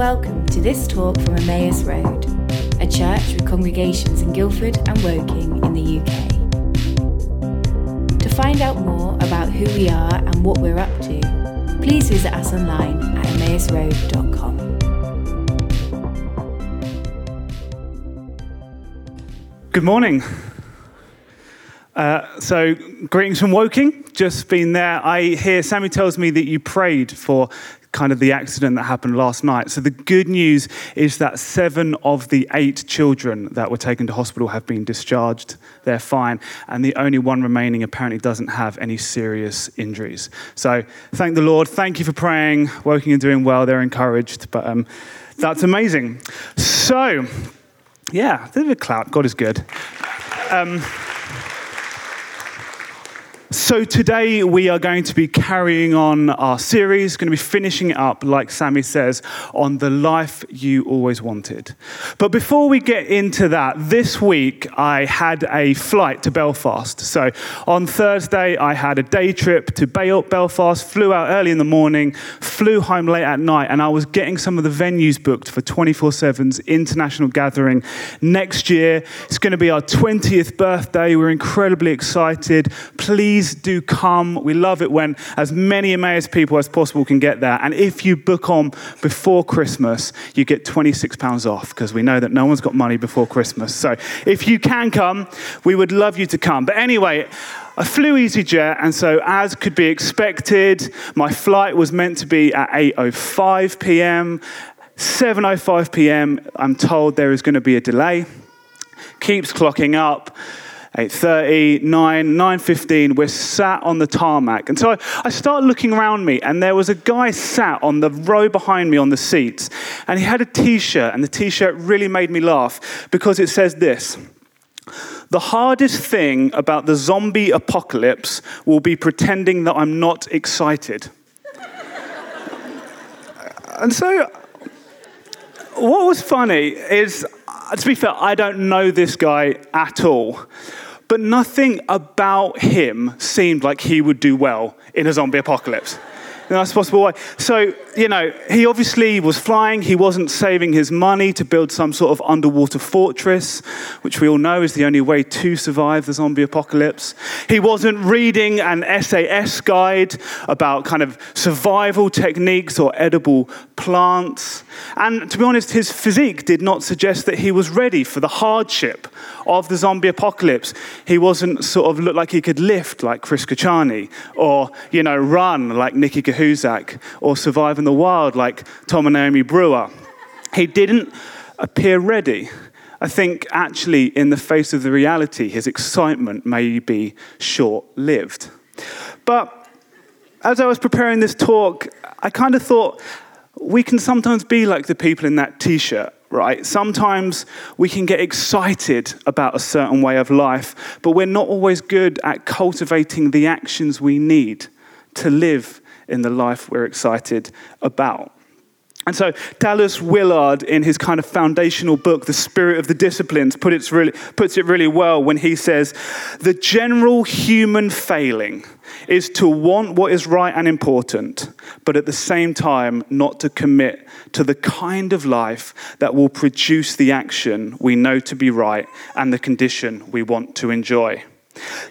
Welcome to this talk from Emmaus Road, a church with congregations in Guildford and Woking in the UK. To find out more about who we are and what we're up to, please visit us online at emmausroad.com. Good morning. Uh, so, greetings from Woking. Just been there. I hear Sammy tells me that you prayed for kind of the accident that happened last night. So, the good news is that seven of the eight children that were taken to hospital have been discharged. They're fine. And the only one remaining apparently doesn't have any serious injuries. So, thank the Lord. Thank you for praying. Woking and doing well. They're encouraged. But um, that's amazing. So, yeah, a bit of a clap. God is good. Um, so, today we are going to be carrying on our series, going to be finishing it up, like Sammy says, on the life you always wanted. But before we get into that, this week I had a flight to Belfast. So, on Thursday, I had a day trip to Belfast, flew out early in the morning, flew home late at night, and I was getting some of the venues booked for 24 7's international gathering next year. It's going to be our 20th birthday. We're incredibly excited. Please please do come. We love it when as many Emmaus people as possible can get there. And if you book on before Christmas, you get £26 off because we know that no one's got money before Christmas. So if you can come, we would love you to come. But anyway, I flew EasyJet, and so as could be expected, my flight was meant to be at 8:05 p.m. 7:05 p.m. I'm told there is going to be a delay. Keeps clocking up. 8.30, 9, 9.15, we're sat on the tarmac. And so I, I start looking around me, and there was a guy sat on the row behind me on the seats, and he had a t-shirt, and the t-shirt really made me laugh because it says this, the hardest thing about the zombie apocalypse will be pretending that I'm not excited. and so what was funny is, to be fair, I don't know this guy at all but nothing about him seemed like he would do well in a zombie apocalypse the nicest possible way. So, you know, he obviously was flying. He wasn't saving his money to build some sort of underwater fortress, which we all know is the only way to survive the zombie apocalypse. He wasn't reading an SAS guide about kind of survival techniques or edible plants. And to be honest, his physique did not suggest that he was ready for the hardship of the zombie apocalypse. He wasn't sort of looked like he could lift like Chris Kachani or, you know, run like Nikki Cahoon Cusack or Survive in the Wild like Tom and Naomi Brewer. He didn't appear ready. I think actually, in the face of the reality, his excitement may be short lived. But as I was preparing this talk, I kind of thought we can sometimes be like the people in that t shirt, right? Sometimes we can get excited about a certain way of life, but we're not always good at cultivating the actions we need to live in the life we're excited about. And so Dallas Willard, in his kind of foundational book, The Spirit of the Disciplines, puts it really well when he says, The general human failing is to want what is right and important, but at the same time not to commit to the kind of life that will produce the action we know to be right and the condition we want to enjoy.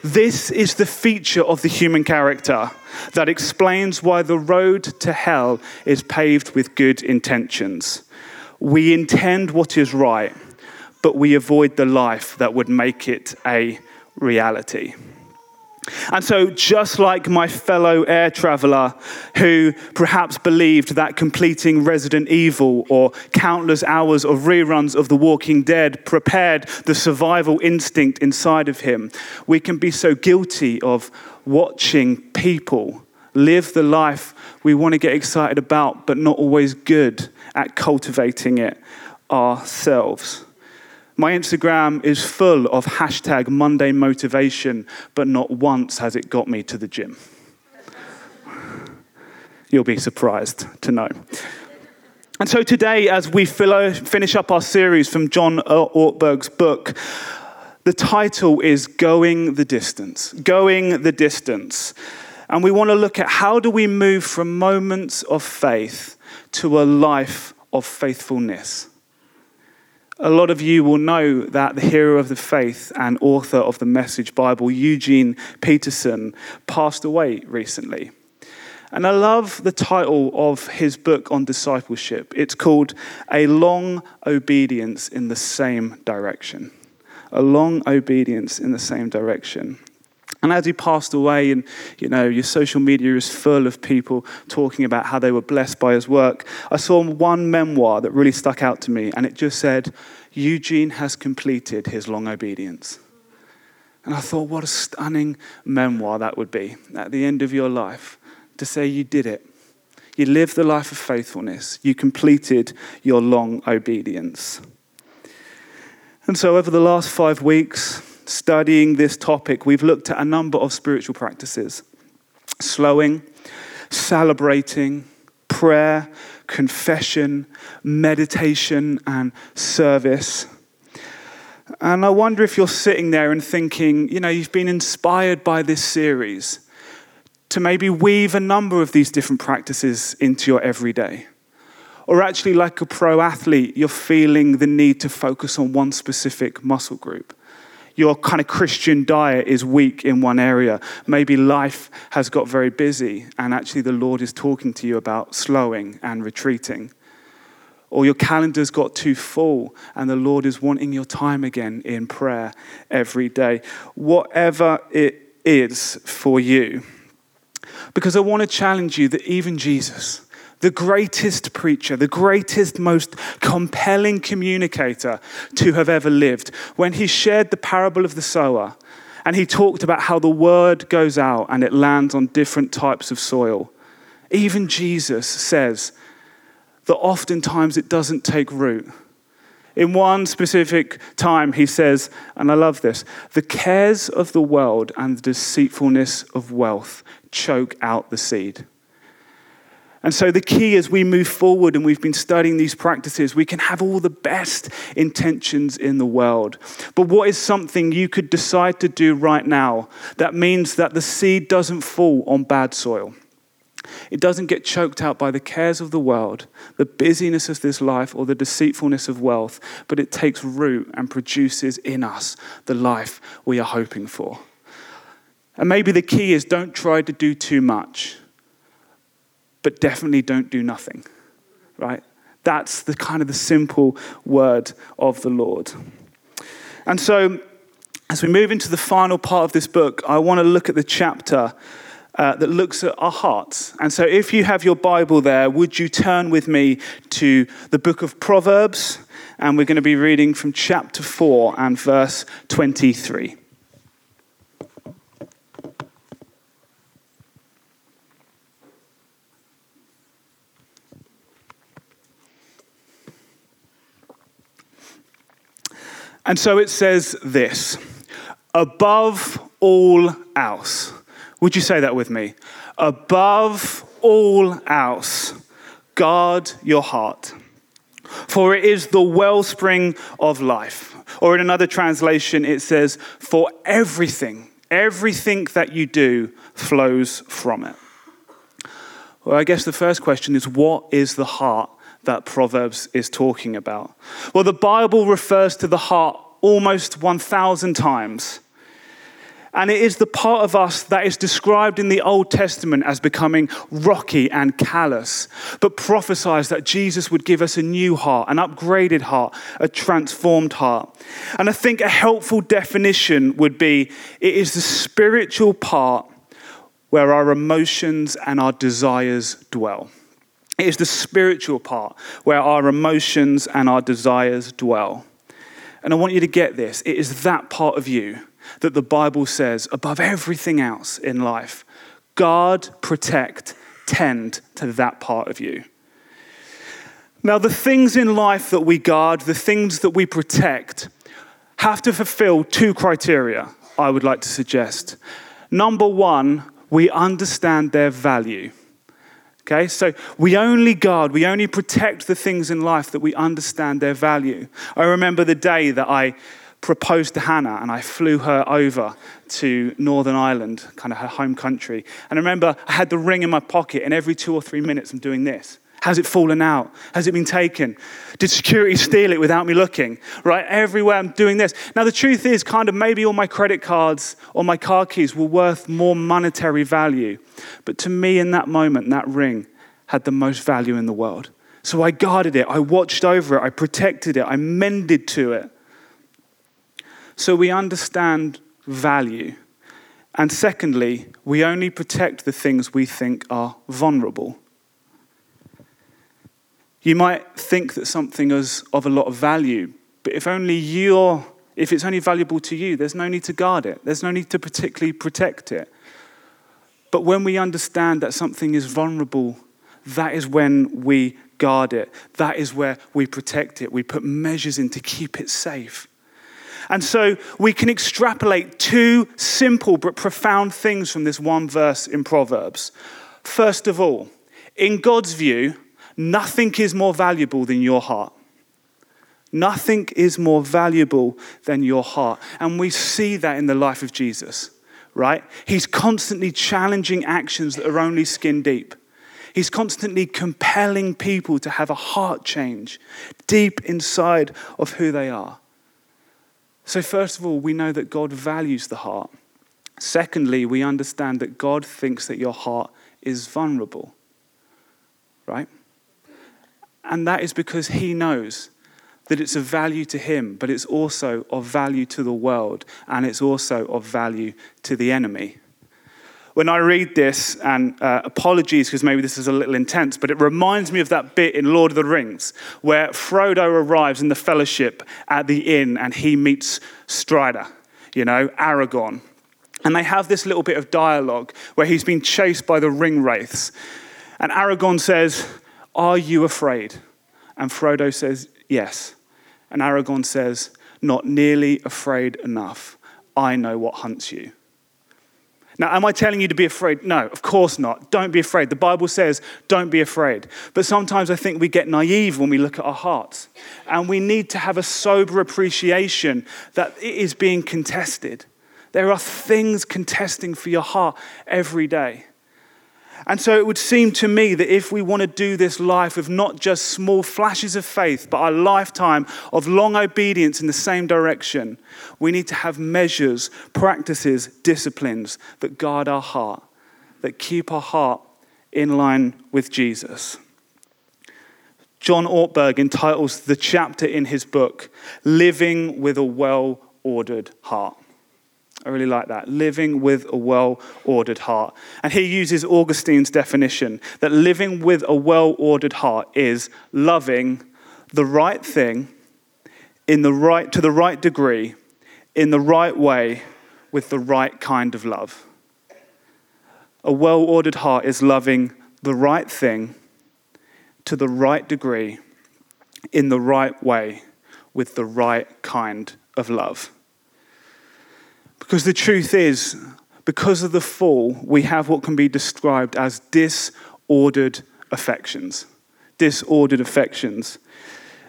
This is the feature of the human character that explains why the road to hell is paved with good intentions. We intend what is right, but we avoid the life that would make it a reality. And so, just like my fellow air traveler who perhaps believed that completing Resident Evil or countless hours of reruns of The Walking Dead prepared the survival instinct inside of him, we can be so guilty of watching people live the life we want to get excited about, but not always good at cultivating it ourselves. My Instagram is full of hashtag Monday motivation, but not once has it got me to the gym. You'll be surprised to know. And so today, as we finish up our series from John Ortberg's book, the title is Going the Distance. Going the Distance. And we want to look at how do we move from moments of faith to a life of faithfulness. A lot of you will know that the hero of the faith and author of the Message Bible, Eugene Peterson, passed away recently. And I love the title of his book on discipleship. It's called A Long Obedience in the Same Direction. A long obedience in the same direction. And as he passed away, and you know, your social media is full of people talking about how they were blessed by his work, I saw one memoir that really stuck out to me, and it just said, Eugene has completed his long obedience. And I thought, what a stunning memoir that would be at the end of your life to say you did it. You lived the life of faithfulness. You completed your long obedience. And so, over the last five weeks, studying this topic, we've looked at a number of spiritual practices slowing, celebrating, prayer, confession, meditation, and service. And I wonder if you're sitting there and thinking, you know, you've been inspired by this series to maybe weave a number of these different practices into your everyday. Or actually, like a pro athlete, you're feeling the need to focus on one specific muscle group. Your kind of Christian diet is weak in one area. Maybe life has got very busy, and actually, the Lord is talking to you about slowing and retreating. Or your calendar's got too full, and the Lord is wanting your time again in prayer every day. Whatever it is for you. Because I want to challenge you that even Jesus, the greatest preacher, the greatest, most compelling communicator to have ever lived, when he shared the parable of the sower and he talked about how the word goes out and it lands on different types of soil, even Jesus says that oftentimes it doesn't take root. In one specific time, he says, and I love this the cares of the world and the deceitfulness of wealth choke out the seed. And so, the key as we move forward and we've been studying these practices, we can have all the best intentions in the world. But what is something you could decide to do right now that means that the seed doesn't fall on bad soil? It doesn't get choked out by the cares of the world, the busyness of this life, or the deceitfulness of wealth, but it takes root and produces in us the life we are hoping for. And maybe the key is don't try to do too much, but definitely don't do nothing, right? That's the kind of the simple word of the Lord. And so, as we move into the final part of this book, I want to look at the chapter uh, that looks at our hearts. And so, if you have your Bible there, would you turn with me to the book of Proverbs? And we're going to be reading from chapter 4 and verse 23. And so it says this above all else. Would you say that with me? Above all else, guard your heart, for it is the wellspring of life. Or in another translation, it says, For everything, everything that you do flows from it. Well, I guess the first question is what is the heart that Proverbs is talking about? Well, the Bible refers to the heart almost 1,000 times. And it is the part of us that is described in the Old Testament as becoming rocky and callous, but prophesies that Jesus would give us a new heart, an upgraded heart, a transformed heart. And I think a helpful definition would be it is the spiritual part where our emotions and our desires dwell. It is the spiritual part where our emotions and our desires dwell. And I want you to get this it is that part of you that the Bible says, above everything else in life, guard, protect, tend to that part of you. Now, the things in life that we guard, the things that we protect, have to fulfill two criteria, I would like to suggest. Number one, we understand their value. Okay, so we only guard, we only protect the things in life that we understand their value. I remember the day that I proposed to Hannah and I flew her over to Northern Ireland, kind of her home country. And I remember I had the ring in my pocket, and every two or three minutes I'm doing this. Has it fallen out? Has it been taken? Did security steal it without me looking? Right? Everywhere I'm doing this. Now, the truth is, kind of maybe all my credit cards or my car keys were worth more monetary value. But to me, in that moment, that ring had the most value in the world. So I guarded it, I watched over it, I protected it, I mended to it. So we understand value. And secondly, we only protect the things we think are vulnerable. You might think that something is of a lot of value, but if only you're, if it's only valuable to you, there's no need to guard it. There's no need to particularly protect it. But when we understand that something is vulnerable, that is when we guard it. That is where we protect it. We put measures in to keep it safe. And so we can extrapolate two simple but profound things from this one verse in Proverbs. First of all, in God's view, Nothing is more valuable than your heart. Nothing is more valuable than your heart. And we see that in the life of Jesus, right? He's constantly challenging actions that are only skin deep. He's constantly compelling people to have a heart change deep inside of who they are. So, first of all, we know that God values the heart. Secondly, we understand that God thinks that your heart is vulnerable, right? And that is because he knows that it's of value to him, but it's also of value to the world, and it's also of value to the enemy. When I read this, and uh, apologies because maybe this is a little intense, but it reminds me of that bit in Lord of the Rings where Frodo arrives in the fellowship at the inn and he meets Strider, you know, Aragorn. And they have this little bit of dialogue where he's been chased by the ring wraiths. And Aragorn says, are you afraid? And Frodo says, Yes. And Aragorn says, Not nearly afraid enough. I know what hunts you. Now, am I telling you to be afraid? No, of course not. Don't be afraid. The Bible says, don't be afraid. But sometimes I think we get naive when we look at our hearts. And we need to have a sober appreciation that it is being contested. There are things contesting for your heart every day. And so it would seem to me that if we want to do this life with not just small flashes of faith, but a lifetime of long obedience in the same direction, we need to have measures, practices, disciplines that guard our heart, that keep our heart in line with Jesus. John Ortberg entitles the chapter in his book, Living with a Well Ordered Heart. I really like that. Living with a well ordered heart. And he uses Augustine's definition that living with a well ordered heart is loving the right thing in the right, to the right degree, in the right way, with the right kind of love. A well ordered heart is loving the right thing to the right degree, in the right way, with the right kind of love. Because the truth is, because of the fall, we have what can be described as disordered affections. Disordered affections.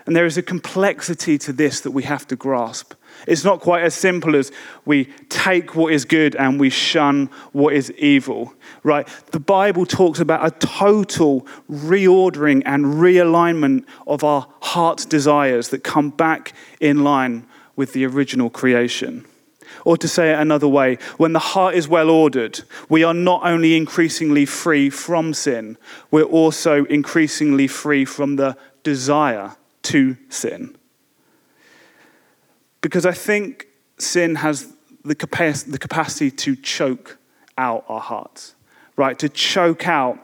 And there is a complexity to this that we have to grasp. It's not quite as simple as we take what is good and we shun what is evil, right? The Bible talks about a total reordering and realignment of our heart's desires that come back in line with the original creation. Or to say it another way, when the heart is well ordered, we are not only increasingly free from sin, we're also increasingly free from the desire to sin. Because I think sin has the capacity to choke out our hearts, right? To choke out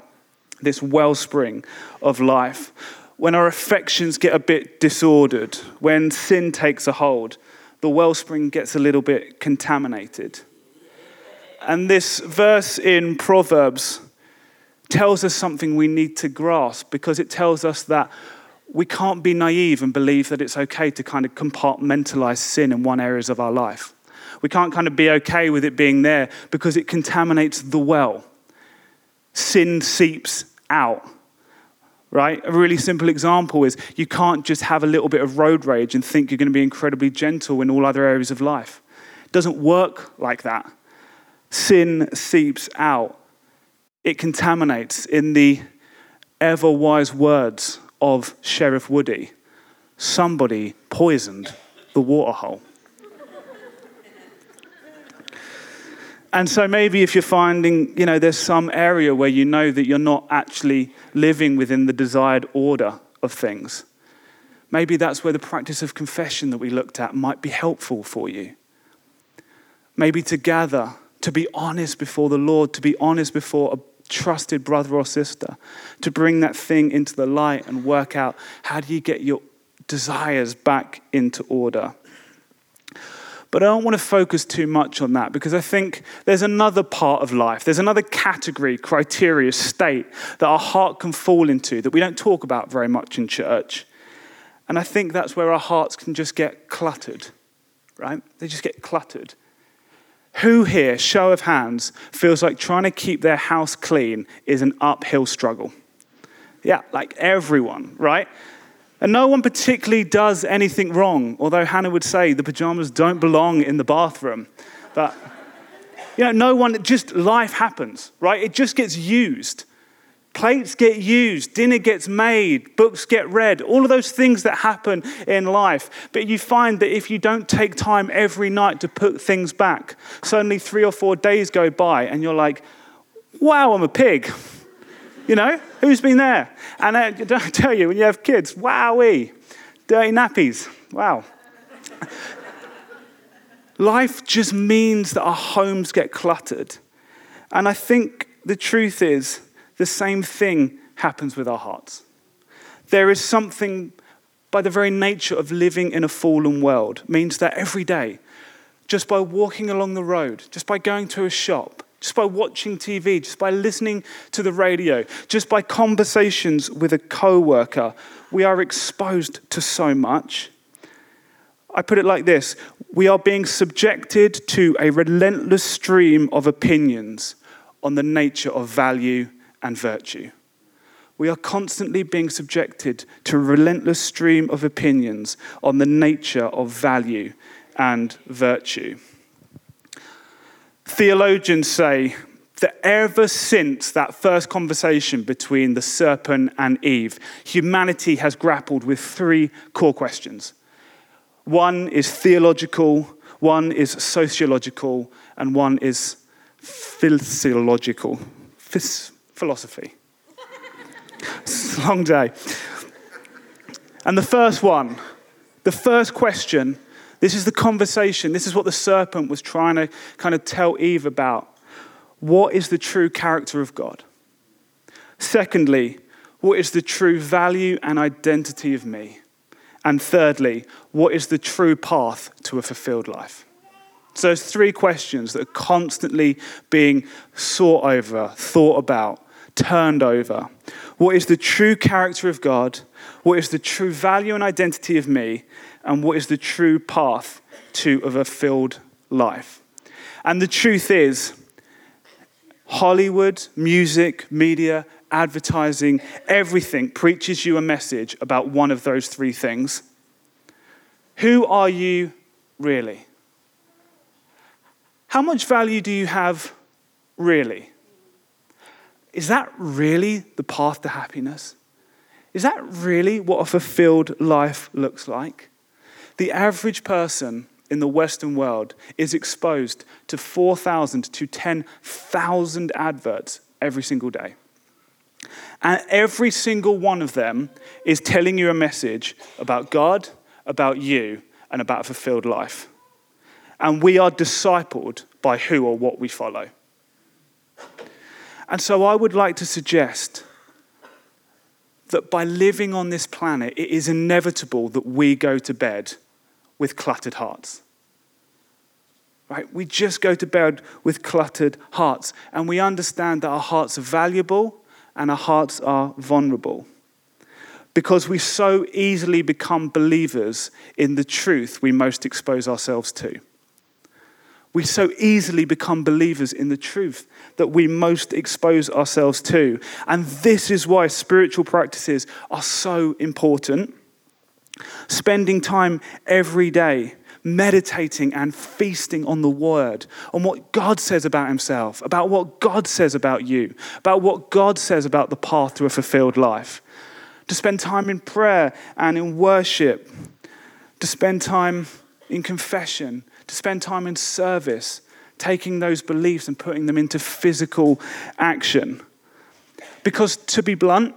this wellspring of life. When our affections get a bit disordered, when sin takes a hold, the wellspring gets a little bit contaminated. And this verse in Proverbs tells us something we need to grasp because it tells us that we can't be naive and believe that it's okay to kind of compartmentalize sin in one areas of our life. We can't kind of be okay with it being there because it contaminates the well. Sin seeps out right? A really simple example is you can't just have a little bit of road rage and think you're going to be incredibly gentle in all other areas of life. It doesn't work like that. Sin seeps out, it contaminates in the ever wise words of Sheriff Woody, somebody poisoned the waterhole. And so maybe if you're finding, you know, there's some area where you know that you're not actually living within the desired order of things, maybe that's where the practice of confession that we looked at might be helpful for you. Maybe to gather, to be honest before the Lord, to be honest before a trusted brother or sister, to bring that thing into the light and work out how do you get your desires back into order. But I don't want to focus too much on that because I think there's another part of life, there's another category, criteria, state that our heart can fall into that we don't talk about very much in church. And I think that's where our hearts can just get cluttered, right? They just get cluttered. Who here, show of hands, feels like trying to keep their house clean is an uphill struggle? Yeah, like everyone, right? And no one particularly does anything wrong, although Hannah would say the pajamas don't belong in the bathroom. But, you know, no one, just life happens, right? It just gets used. Plates get used, dinner gets made, books get read, all of those things that happen in life. But you find that if you don't take time every night to put things back, suddenly three or four days go by and you're like, wow, I'm a pig. You know, who's been there? And uh, I don't tell you, when you have kids, wowee, dirty nappies. Wow. Life just means that our homes get cluttered. And I think the truth is, the same thing happens with our hearts. There is something, by the very nature of living in a fallen world, means that every day, just by walking along the road, just by going to a shop, just by watching TV, just by listening to the radio, just by conversations with a coworker, we are exposed to so much. I put it like this we are being subjected to a relentless stream of opinions on the nature of value and virtue. We are constantly being subjected to a relentless stream of opinions on the nature of value and virtue. Theologians say that ever since that first conversation between the serpent and Eve, humanity has grappled with three core questions. One is theological, one is sociological, and one is physiological. Phys- philosophy. it's a long day. And the first one, the first question this is the conversation. This is what the serpent was trying to kind of tell Eve about. What is the true character of God? Secondly, what is the true value and identity of me? And thirdly, what is the true path to a fulfilled life? So, there's three questions that are constantly being sought over, thought about, turned over. What is the true character of God? What is the true value and identity of me? and what is the true path to a fulfilled life. And the truth is, Hollywood, music, media, advertising, everything preaches you a message about one of those three things. Who are you really? How much value do you have really? Is that really the path to happiness? Is that really what a fulfilled life looks like? The average person in the Western world is exposed to 4,000 to 10,000 adverts every single day. And every single one of them is telling you a message about God, about you, and about a fulfilled life. And we are discipled by who or what we follow. And so I would like to suggest that by living on this planet, it is inevitable that we go to bed with cluttered hearts. Right? We just go to bed with cluttered hearts, and we understand that our hearts are valuable and our hearts are vulnerable. Because we so easily become believers in the truth we most expose ourselves to. We so easily become believers in the truth that we most expose ourselves to. And this is why spiritual practices are so important Spending time every day meditating and feasting on the word, on what God says about himself, about what God says about you, about what God says about the path to a fulfilled life. To spend time in prayer and in worship, to spend time in confession, to spend time in service, taking those beliefs and putting them into physical action. Because to be blunt,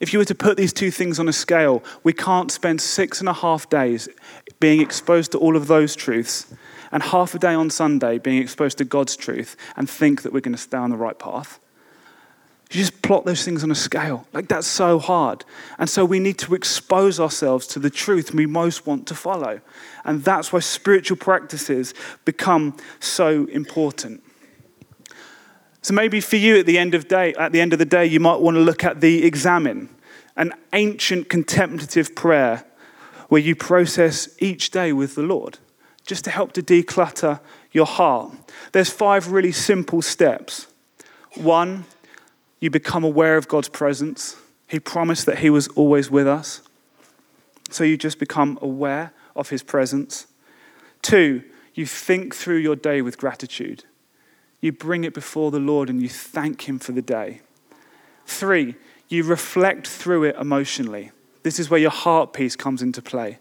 if you were to put these two things on a scale, we can't spend six and a half days being exposed to all of those truths and half a day on Sunday being exposed to God's truth and think that we're going to stay on the right path. You just plot those things on a scale. Like, that's so hard. And so we need to expose ourselves to the truth we most want to follow. And that's why spiritual practices become so important. So maybe for you at the end of day, at the end of the day, you might want to look at the examen, an ancient contemplative prayer where you process each day with the Lord, just to help to declutter your heart. There's five really simple steps. One, you become aware of God's presence. He promised that He was always with us. So you just become aware of His presence. Two, you think through your day with gratitude. You bring it before the Lord and you thank Him for the day. Three, you reflect through it emotionally. This is where your heart piece comes into play.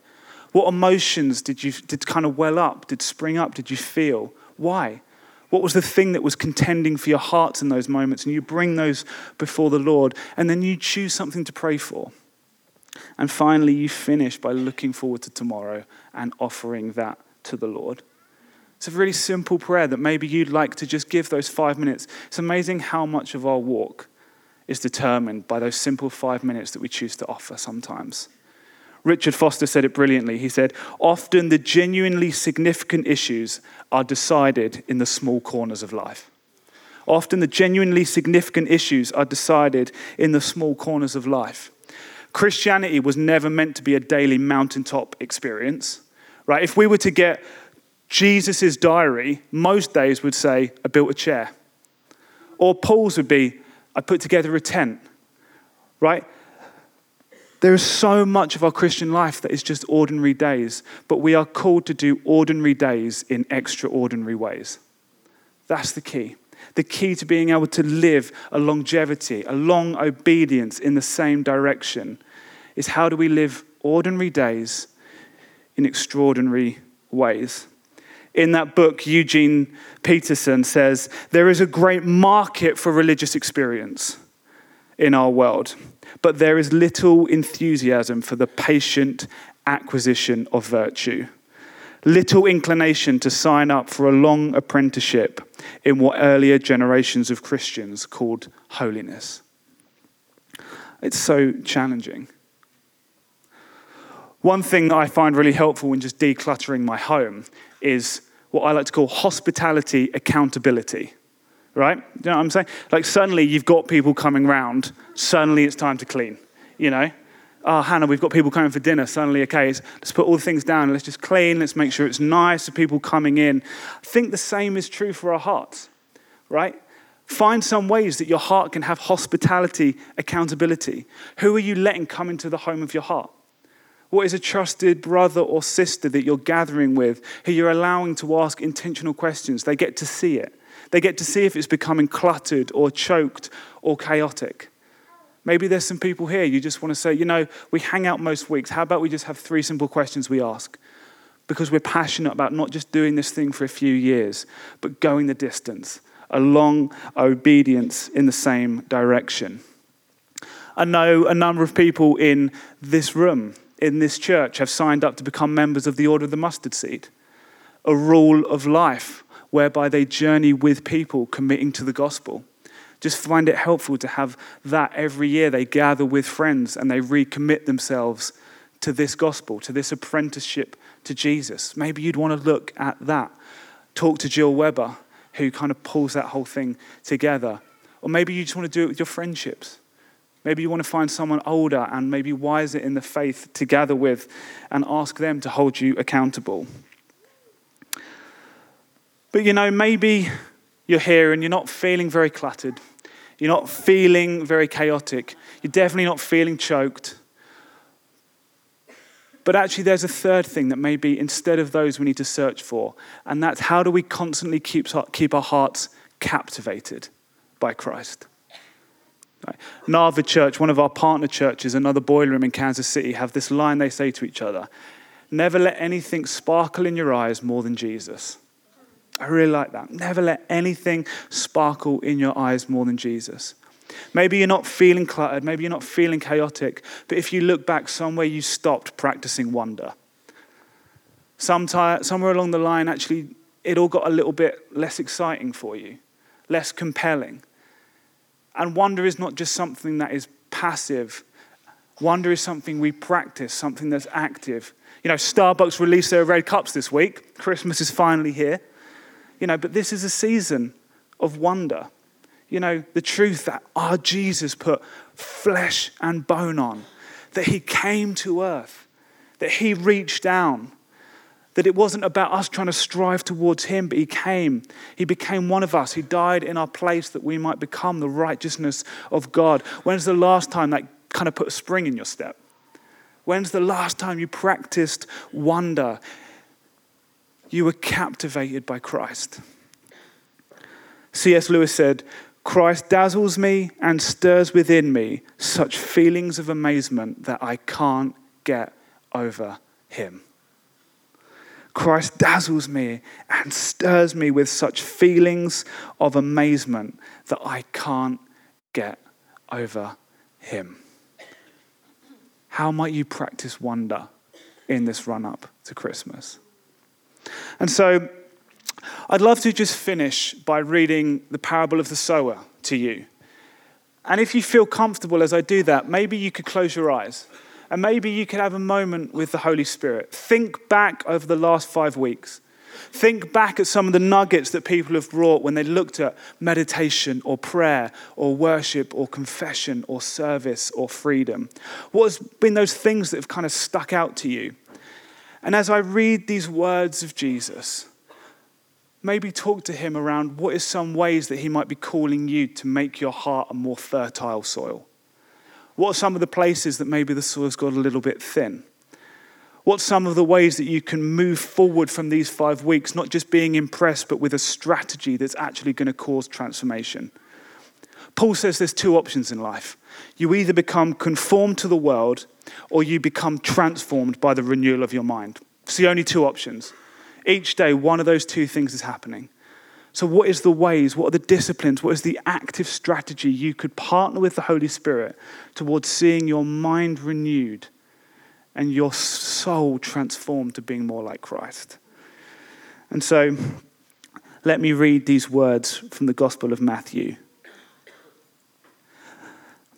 What emotions did you did kind of well up, did spring up, did you feel? Why? What was the thing that was contending for your hearts in those moments? And you bring those before the Lord, and then you choose something to pray for. And finally, you finish by looking forward to tomorrow and offering that to the Lord. It's a really simple prayer that maybe you'd like to just give those five minutes. It's amazing how much of our walk is determined by those simple five minutes that we choose to offer sometimes. Richard Foster said it brilliantly. He said, Often the genuinely significant issues are decided in the small corners of life. Often the genuinely significant issues are decided in the small corners of life. Christianity was never meant to be a daily mountaintop experience, right? If we were to get Jesus' diary, most days would say, I built a chair. Or Paul's would be, I put together a tent, right? There is so much of our Christian life that is just ordinary days, but we are called to do ordinary days in extraordinary ways. That's the key. The key to being able to live a longevity, a long obedience in the same direction, is how do we live ordinary days in extraordinary ways? in that book, Eugene Peterson says, There is a great market for religious experience in our world, but there is little enthusiasm for the patient acquisition of virtue, little inclination to sign up for a long apprenticeship in what earlier generations of Christians called holiness. It's so challenging. One thing that I find really helpful in just decluttering my home is what I like to call hospitality accountability. Right? You know what I'm saying? Like suddenly you've got people coming round, suddenly it's time to clean. You know? Oh, Hannah, we've got people coming for dinner. Suddenly, okay, let's put all the things down. Let's just clean. Let's make sure it's nice for people coming in. I think the same is true for our hearts, right? Find some ways that your heart can have hospitality, accountability. Who are you letting come into the home of your heart? What is a trusted brother or sister that you're gathering with who you're allowing to ask intentional questions? They get to see it. They get to see if it's becoming cluttered or choked or chaotic. Maybe there's some people here you just want to say, you know, we hang out most weeks. How about we just have three simple questions we ask? Because we're passionate about not just doing this thing for a few years, but going the distance, a long obedience in the same direction. I know a number of people in this room in this church have signed up to become members of the Order of the Mustard Seed, a rule of life whereby they journey with people committing to the gospel. Just find it helpful to have that every year. They gather with friends and they recommit themselves to this gospel, to this apprenticeship to Jesus. Maybe you'd want to look at that. Talk to Jill Weber, who kind of pulls that whole thing together. Or maybe you just want to do it with your friendships. Maybe you want to find someone older and maybe wiser in the faith to gather with and ask them to hold you accountable. But you know, maybe you're here and you're not feeling very cluttered. You're not feeling very chaotic. You're definitely not feeling choked. But actually, there's a third thing that maybe instead of those we need to search for, and that's how do we constantly keep, keep our hearts captivated by Christ? Right. Navah Church, one of our partner churches, another boiler room in Kansas City, have this line they say to each other Never let anything sparkle in your eyes more than Jesus. I really like that. Never let anything sparkle in your eyes more than Jesus. Maybe you're not feeling cluttered, maybe you're not feeling chaotic, but if you look back somewhere you stopped practicing wonder. Sometime, somewhere along the line, actually, it all got a little bit less exciting for you, less compelling. And wonder is not just something that is passive, wonder is something we practice, something that's active. You know, Starbucks released their red cups this week. Christmas is finally here. You know, but this is a season of wonder. You know, the truth that our Jesus put flesh and bone on, that he came to earth, that he reached down, that it wasn't about us trying to strive towards him, but he came. He became one of us. He died in our place that we might become the righteousness of God. When's the last time that kind of put a spring in your step? When's the last time you practiced wonder? You were captivated by Christ. C.S. Lewis said, Christ dazzles me and stirs within me such feelings of amazement that I can't get over him. Christ dazzles me and stirs me with such feelings of amazement that I can't get over him. How might you practice wonder in this run up to Christmas? And so I'd love to just finish by reading the parable of the sower to you. And if you feel comfortable as I do that, maybe you could close your eyes and maybe you could have a moment with the Holy Spirit. Think back over the last five weeks. Think back at some of the nuggets that people have brought when they looked at meditation or prayer or worship or confession or service or freedom. What has been those things that have kind of stuck out to you? And as I read these words of Jesus, maybe talk to him around what is some ways that he might be calling you to make your heart a more fertile soil. What are some of the places that maybe the soil's got a little bit thin? What's some of the ways that you can move forward from these five weeks, not just being impressed, but with a strategy that's actually going to cause transformation? Paul says there's two options in life. You either become conformed to the world or you become transformed by the renewal of your mind. It's the only two options. Each day, one of those two things is happening. So, what is the ways? What are the disciplines? What is the active strategy you could partner with the Holy Spirit towards seeing your mind renewed and your soul transformed to being more like Christ? And so, let me read these words from the Gospel of Matthew.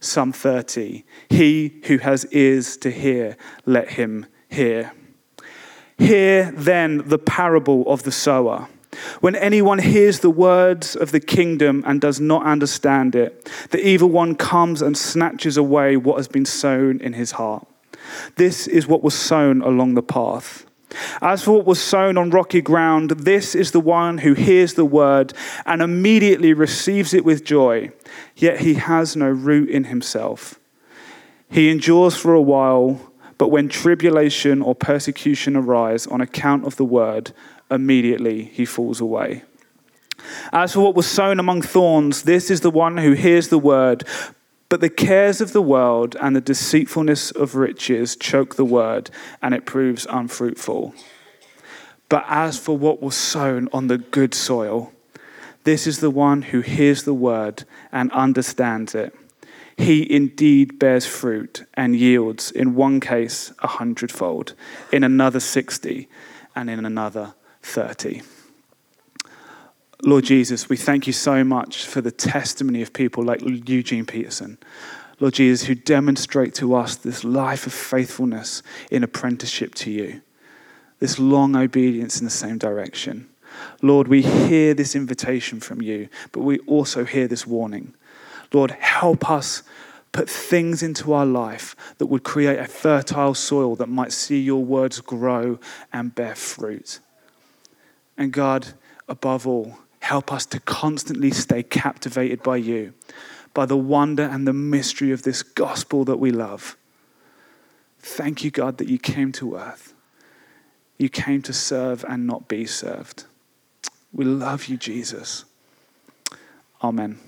some 30. He who has ears to hear, let him hear. Hear then the parable of the sower. When anyone hears the words of the kingdom and does not understand it, the evil one comes and snatches away what has been sown in his heart. This is what was sown along the path. As for what was sown on rocky ground, this is the one who hears the word and immediately receives it with joy, yet he has no root in himself. He endures for a while, but when tribulation or persecution arise on account of the word, immediately he falls away. As for what was sown among thorns, this is the one who hears the word, but the cares of the world and the deceitfulness of riches choke the word, and it proves unfruitful. But as for what was sown on the good soil, This is the one who hears the word and understands it. He indeed bears fruit and yields, in one case, a hundredfold, in another, 60, and in another, 30. Lord Jesus, we thank you so much for the testimony of people like Eugene Peterson. Lord Jesus, who demonstrate to us this life of faithfulness in apprenticeship to you, this long obedience in the same direction. Lord, we hear this invitation from you, but we also hear this warning. Lord, help us put things into our life that would create a fertile soil that might see your words grow and bear fruit. And God, above all, help us to constantly stay captivated by you, by the wonder and the mystery of this gospel that we love. Thank you, God, that you came to earth. You came to serve and not be served. We love you, Jesus. Amen.